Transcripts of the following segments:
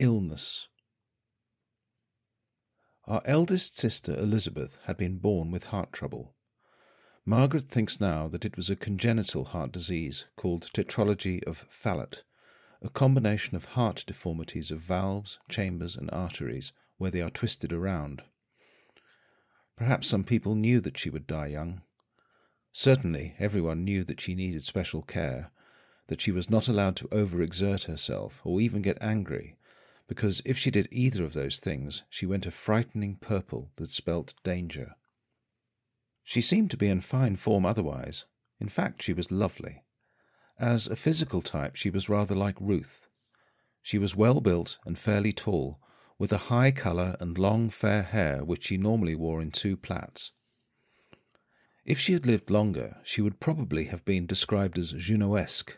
Illness. Our eldest sister Elizabeth had been born with heart trouble. Margaret thinks now that it was a congenital heart disease called tetralogy of Fallot, a combination of heart deformities of valves, chambers, and arteries where they are twisted around. Perhaps some people knew that she would die young. Certainly, everyone knew that she needed special care, that she was not allowed to overexert herself or even get angry, because if she did either of those things, she went a frightening purple that spelt danger. She seemed to be in fine form otherwise. In fact, she was lovely. As a physical type, she was rather like Ruth. She was well built and fairly tall, with a high colour and long fair hair which she normally wore in two plaits. If she had lived longer, she would probably have been described as Junotesque.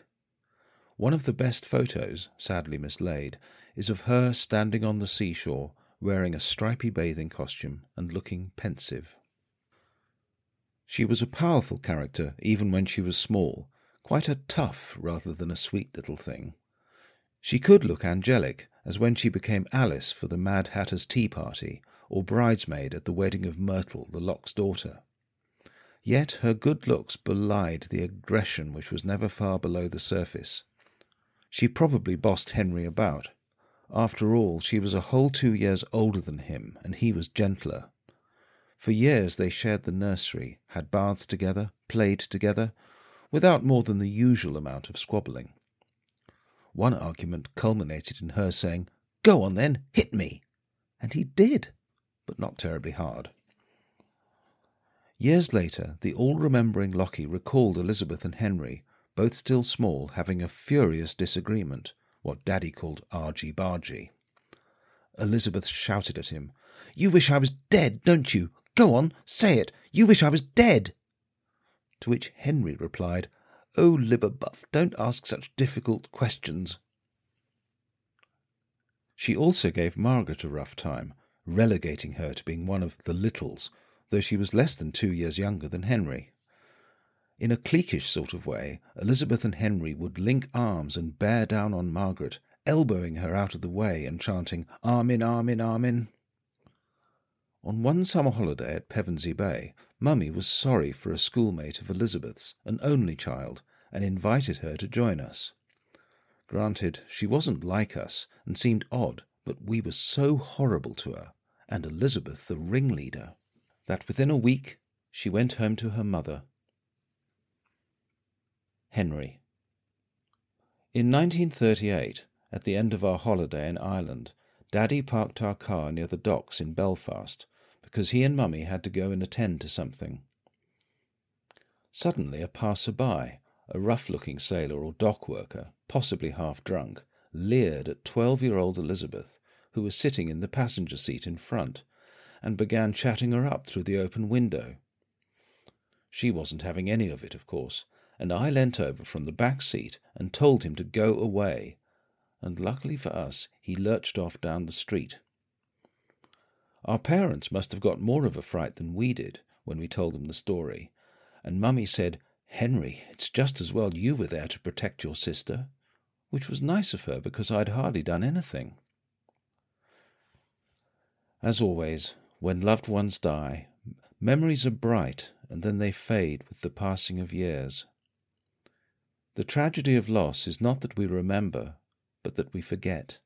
One of the best photos, sadly mislaid, is of her standing on the seashore wearing a stripy bathing costume and looking pensive. She was a powerful character even when she was small, quite a tough rather than a sweet little thing. She could look angelic, as when she became Alice for the Mad Hatter's tea party, or bridesmaid at the wedding of Myrtle, the Lock's daughter. Yet her good looks belied the aggression which was never far below the surface. She probably bossed Henry about, after all, she was a whole two years older than him, and he was gentler. For years they shared the nursery, had baths together, played together, without more than the usual amount of squabbling. One argument culminated in her saying, Go on then, hit me! And he did, but not terribly hard. Years later, the all remembering Lockie recalled Elizabeth and Henry, both still small, having a furious disagreement what Daddy called argy bargy. Elizabeth shouted at him, You wish I was dead, don't you? Go on, say it. You wish I was dead. To which Henry replied, Oh, Liverbuff, don't ask such difficult questions. She also gave Margaret a rough time, relegating her to being one of the littles, though she was less than two years younger than Henry. In a cliquish sort of way, Elizabeth and Henry would link arms and bear down on Margaret, elbowing her out of the way and chanting, Armin, Armin, Armin. On one summer holiday at Pevensey Bay, Mummy was sorry for a schoolmate of Elizabeth's, an only child, and invited her to join us. Granted, she wasn't like us and seemed odd, but we were so horrible to her, and Elizabeth the ringleader, that within a week she went home to her mother Henry. In 1938, at the end of our holiday in Ireland, Daddy parked our car near the docks in Belfast because he and Mummy had to go and attend to something. Suddenly, a passer-by, a rough-looking sailor or dock worker, possibly half drunk, leered at twelve-year-old Elizabeth, who was sitting in the passenger seat in front, and began chatting her up through the open window. She wasn't having any of it, of course, and I leant over from the back seat and told him to go away, and luckily for us, he lurched off down the street. Our parents must have got more of a fright than we did when we told them the story, and Mummy said, Henry, it's just as well you were there to protect your sister, which was nice of her because I'd hardly done anything. As always, when loved ones die, memories are bright and then they fade with the passing of years. The tragedy of loss is not that we remember, but that we forget.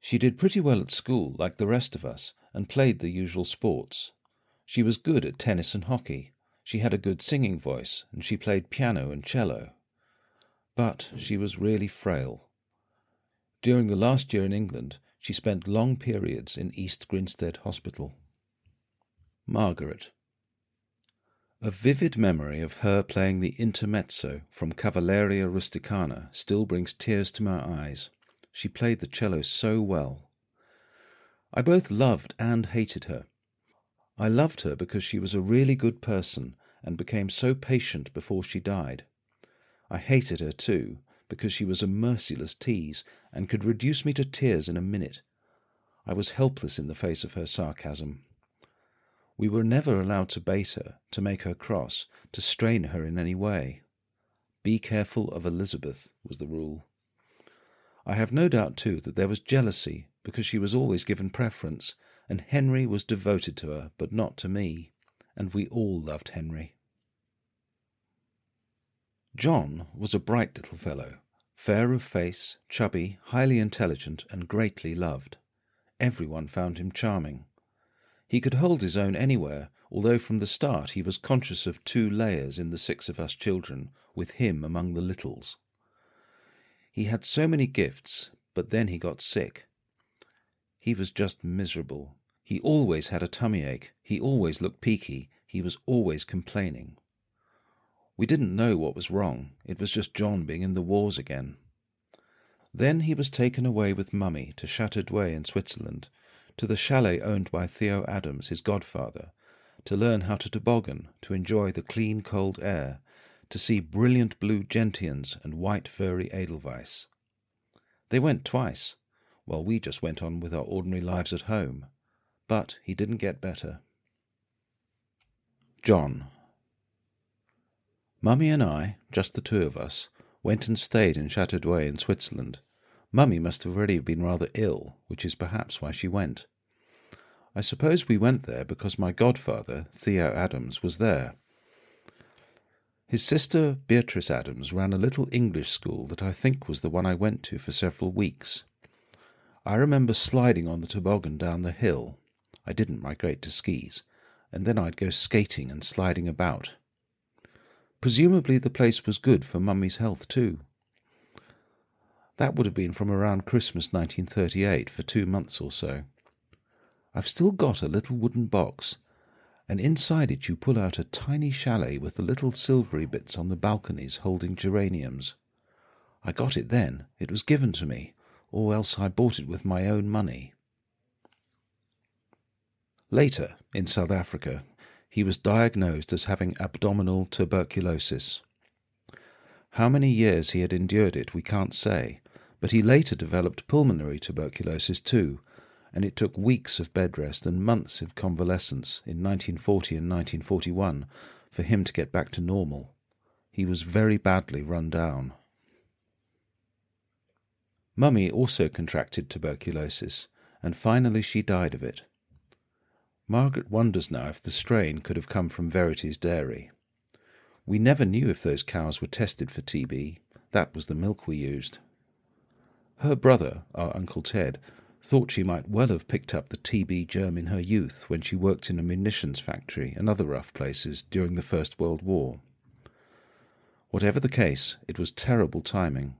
She did pretty well at school, like the rest of us, and played the usual sports. She was good at tennis and hockey. She had a good singing voice, and she played piano and cello. But she was really frail. During the last year in England, she spent long periods in East Grinstead Hospital. Margaret. A vivid memory of her playing the intermezzo from Cavalleria Rusticana still brings tears to my eyes. She played the cello so well. I both loved and hated her. I loved her because she was a really good person and became so patient before she died. I hated her too because she was a merciless tease and could reduce me to tears in a minute. I was helpless in the face of her sarcasm. We were never allowed to bait her, to make her cross, to strain her in any way. Be careful of Elizabeth was the rule. I have no doubt, too, that there was jealousy, because she was always given preference, and Henry was devoted to her, but not to me, and we all loved Henry. John was a bright little fellow, fair of face, chubby, highly intelligent, and greatly loved. Everyone found him charming. He could hold his own anywhere, although from the start he was conscious of two layers in the six of us children, with him among the littles. He had so many gifts, but then he got sick. He was just miserable. He always had a tummy ache. He always looked peaky. He was always complaining. We didn't know what was wrong. It was just John being in the wars again. Then he was taken away with Mummy to Château-d'Oex in Switzerland, to the chalet owned by Theo Adams, his godfather, to learn how to toboggan, to enjoy the clean cold air, to see brilliant blue gentians and white furry edelweiss. They went twice, while we just went on with our ordinary lives at home. But he didn't get better. John. Mummy and I, just the two of us, went and stayed in Château-d'Oex in Switzerland. Mummy must have already been rather ill, which is perhaps why she went. I suppose we went there because my godfather, Theo Adams, was there. His sister, Beatrice Adams, ran a little English school that I think was the one I went to for several weeks. I remember sliding on the toboggan down the hill. I didn't migrate to skis, and then I'd go skating and sliding about. Presumably the place was good for Mummy's health too. That would have been from around Christmas 1938 for two months or so. I've still got a little wooden box, and inside it you pull out a tiny chalet with the little silvery bits on the balconies holding geraniums. I got it then. It was given to me, or else I bought it with my own money. Later, in South Africa, he was diagnosed as having abdominal tuberculosis. How many years he had endured it we can't say, but he later developed pulmonary tuberculosis too, and it took weeks of bed rest and months of convalescence in 1940 and 1941 for him to get back to normal. He was very badly run down. Mummy also contracted tuberculosis, and finally she died of it. Margaret wonders now if the strain could have come from Verity's dairy. We never knew if those cows were tested for TB. That was the milk we used. Her brother, our Uncle Ted, thought she might well have picked up the TB germ in her youth when she worked in a munitions factory and other rough places during the First World War. Whatever the case, it was terrible timing.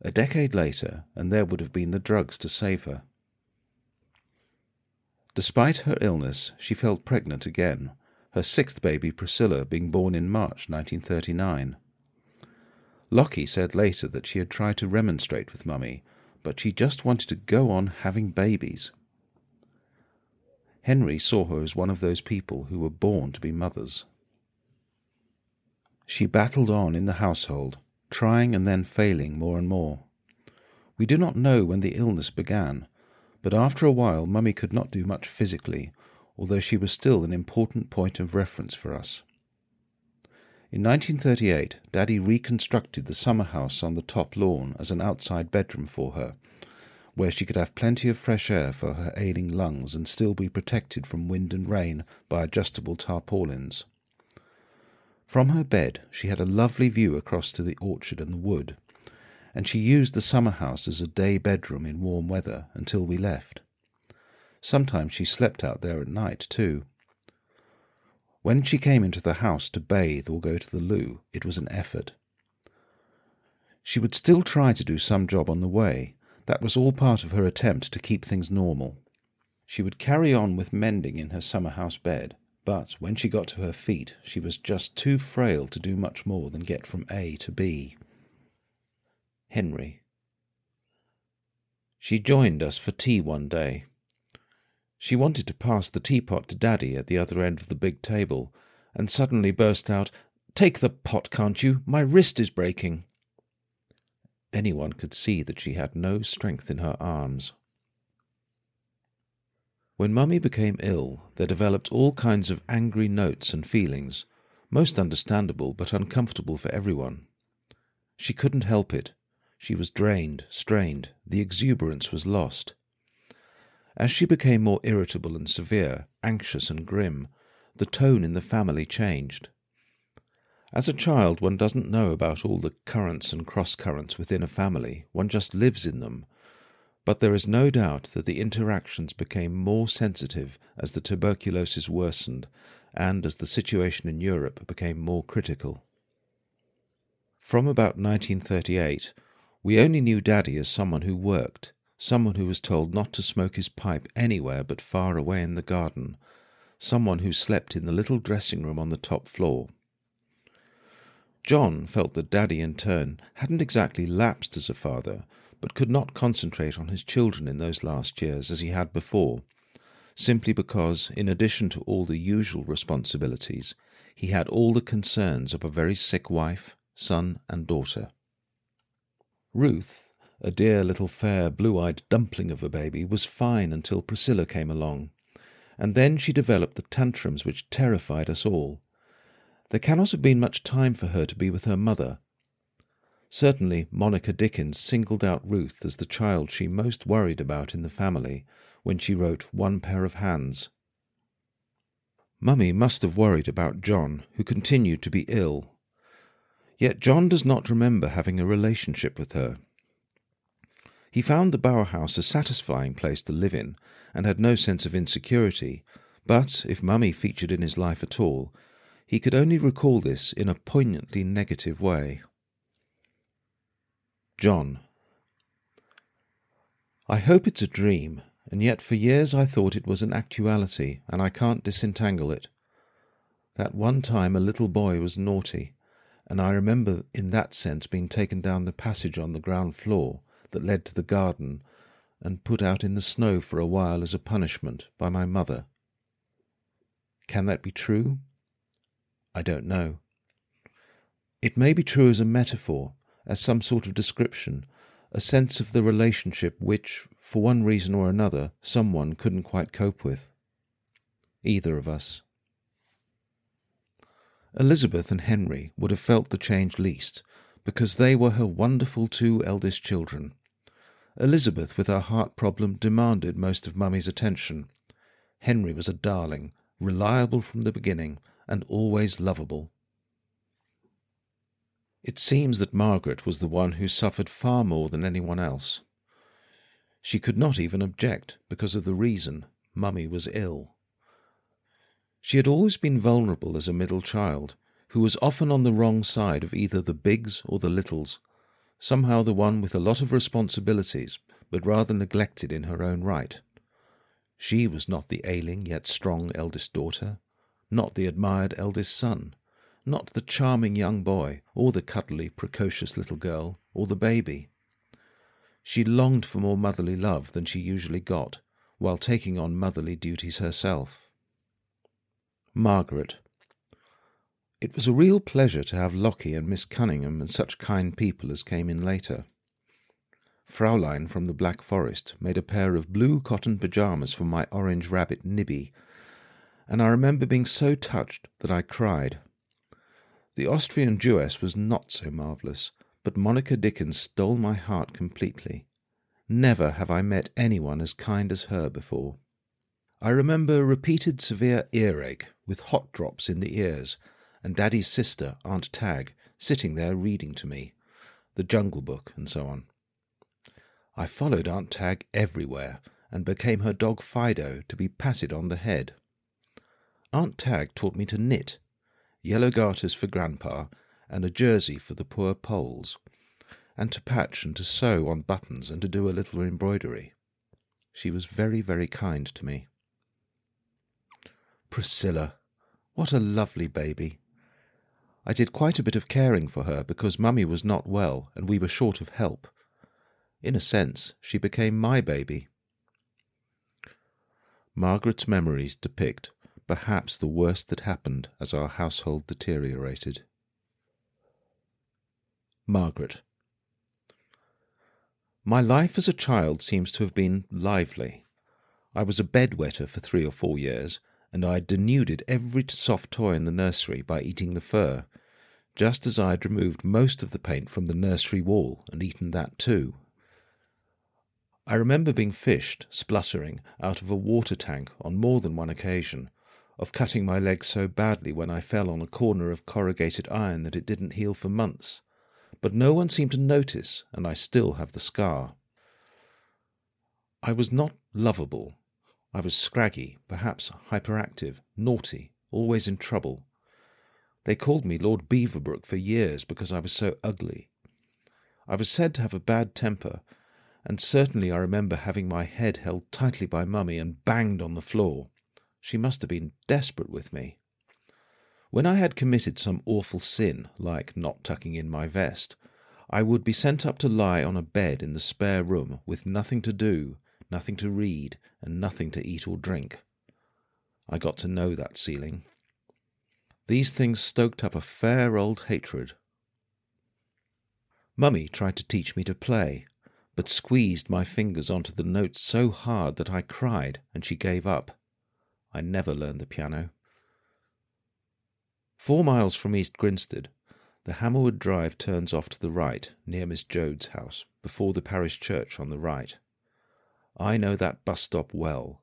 A decade later, and there would have been the drugs to save her. Despite her illness, she fell pregnant again, her sixth baby, Priscilla, being born in March 1939. Lockie said later that she had tried to remonstrate with Mummy but she just wanted to go on having babies. Henry saw her as one of those people who were born to be mothers. She battled on in the household, trying and then failing more and more. We do not know when the illness began, but after a while Mummy could not do much physically, although she was still an important point of reference for us. In 1938, Daddy reconstructed the summer house on the top lawn as an outside bedroom for her, where she could have plenty of fresh air for her ailing lungs and still be protected from wind and rain by adjustable tarpaulins. From her bed, she had a lovely view across to the orchard and the wood, and she used the summer house as a day bedroom in warm weather until we left. Sometimes she slept out there at night, too. When she came into the house to bathe or go to the loo, it was an effort. She would still try to do some job on the way. That was all part of her attempt to keep things normal. She would carry on with mending in her summer house bed, but when she got to her feet, she was just too frail to do much more than get from A to B. Henry. She joined us for tea one day. She wanted to pass the teapot to Daddy at the other end of the big table, and suddenly burst out, Take the pot, can't you? My wrist is breaking. Anyone could see that she had no strength in her arms. When Mummy became ill, there developed all kinds of angry notes and feelings, most understandable but uncomfortable for everyone. She couldn't help it. She was drained, strained, the exuberance was lost. As she became more irritable and severe, anxious and grim, the tone in the family changed. As a child, one doesn't know about all the currents and cross currents within a family, one just lives in them. But there is no doubt that the interactions became more sensitive as the tuberculosis worsened and as the situation in Europe became more critical. From about 1938, we only knew Daddy as someone who worked, someone who was told not to smoke his pipe anywhere but far away in the garden, someone who slept in the little dressing room on the top floor. John felt that Daddy, in turn, hadn't exactly lapsed as a father, but could not concentrate on his children in those last years as he had before, simply because, in addition to all the usual responsibilities, he had all the concerns of a very sick wife, son, and daughter. Ruth, a dear little fair blue eyed dumpling of a baby, was fine until Priscilla came along, and then she developed the tantrums which terrified us all. There cannot have been much time for her to be with her mother. Certainly, Monica Dickens singled out Ruth as the child she most worried about in the family when she wrote One Pair of Hands. Mummy must have worried about John, who continued to be ill. Yet John does not remember having a relationship with her. He found the House a satisfying place to live in, and had no sense of insecurity, but if Mummy featured in his life at all, he could only recall this in a poignantly negative way. John. I hope it's a dream, and yet for years I thought it was an actuality, and I can't disentangle it. That one time a little boy was naughty, and I remember in that sense being taken down the passage on the ground floor that led to the garden and put out in the snow for a while as a punishment by my mother. Can that be true? I don't know. It may be true as a metaphor, as some sort of description, a sense of the relationship which, for one reason or another, someone couldn't quite cope with. Either of us. Elizabeth and Henry would have felt the change least, because they were her wonderful two eldest children. Elizabeth, with her heart problem, demanded most of Mummy's attention. Henry was a darling, reliable from the beginning, and always lovable. It seems that Margaret was the one who suffered far more than anyone else. She could not even object because of the reason Mummy was ill. She had always been vulnerable as a middle child, who was often on the wrong side of either the bigs or the littles, somehow the one with a lot of responsibilities, but rather neglected in her own right. She was not the ailing yet strong eldest daughter, not the admired eldest son, not the charming young boy, or the cuddly, precocious little girl, or the baby. She longed for more motherly love than she usually got, while taking on motherly duties herself. Margaret, it was a real pleasure to have Lockie and Miss Cunningham and such kind people as came in later. Fraulein from the Black Forest made a pair of blue cotton pyjamas for my orange rabbit Nibby, and I remember being so touched that I cried. The Austrian Jewess was not so marvellous, but Monica Dickens stole my heart completely. Never have I met anyone as kind as her before. I remember repeated severe earache, with hot drops in the ears, and Daddy's sister, Aunt Tag, sitting there reading to me, the Jungle Book, and so on. I followed Aunt Tag everywhere, and became her dog Fido to be patted on the head. Aunt Tag taught me to knit, yellow garters for Grandpa, and a jersey for the poor Poles, and to patch and to sew on buttons and to do a little embroidery. She was very, very kind to me. Priscilla, what a lovely baby! I did quite a bit of caring for her because Mummy was not well and we were short of help. In a sense, she became my baby. Margaret's memories depict perhaps the worst that happened as our household deteriorated. Margaret. My life as a child seems to have been lively. I was a bedwetter for three or four years, and I denuded every soft toy in the nursery by eating the fur, just as I had removed most of the paint from the nursery wall and eaten that too. I remember being fished, spluttering, out of a water tank on more than one occasion, of cutting my leg so badly when I fell on a corner of corrugated iron that it didn't heal for months, but no one seemed to notice, and I still have the scar. I was not lovable. I was scraggy, perhaps hyperactive, naughty, always in trouble. They called me Lord Beaverbrook for years because I was so ugly. I was said to have a bad temper, and certainly I remember having my head held tightly by Mummy and banged on the floor. She must have been desperate with me. When I had committed some awful sin, like not tucking in my vest, I would be sent up to lie on a bed in the spare room with nothing to do, nothing to read, and nothing to eat or drink. I got to know that ceiling. These things stoked up a fair old hatred. Mummy tried to teach me to play, but squeezed my fingers onto the notes so hard that I cried and she gave up. I never learned the piano. Four miles from East Grinstead, the Hammerwood Drive turns off to the right, near Miss Joad's house, before the parish church on the right. I know that bus stop well.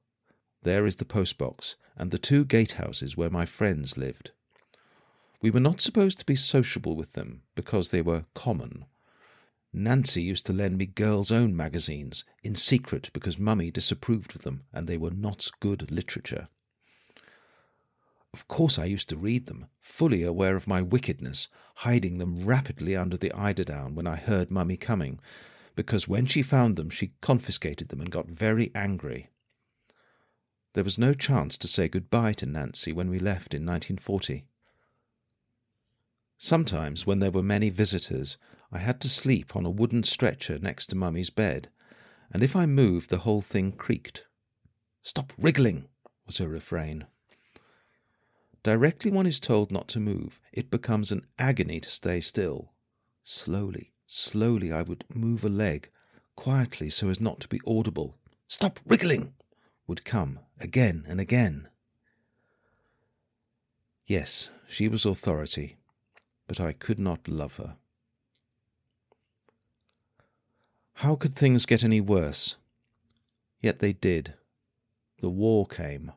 There is the post box, and the two gatehouses where my friends lived. We were not supposed to be sociable with them, because they were common. Nancy used to lend me girls' own magazines, in secret because Mummy disapproved of them, and they were not good literature. Of course, I used to read them, fully aware of my wickedness, hiding them rapidly under the eiderdown when I heard Mummy coming, because when she found them she confiscated them and got very angry. There was no chance to say good-bye to Nancy when we left in 1940. Sometimes, when there were many visitors, I had to sleep on a wooden stretcher next to Mummy's bed, and if I moved, the whole thing creaked. Stop wriggling, was her refrain. Directly one is told not to move, it becomes an agony to stay still. Slowly, slowly, I would move a leg, quietly so as not to be audible. Stop wriggling! would come again and again. Yes, she was authority, but I could not love her. How could things get any worse? Yet they did. The war came.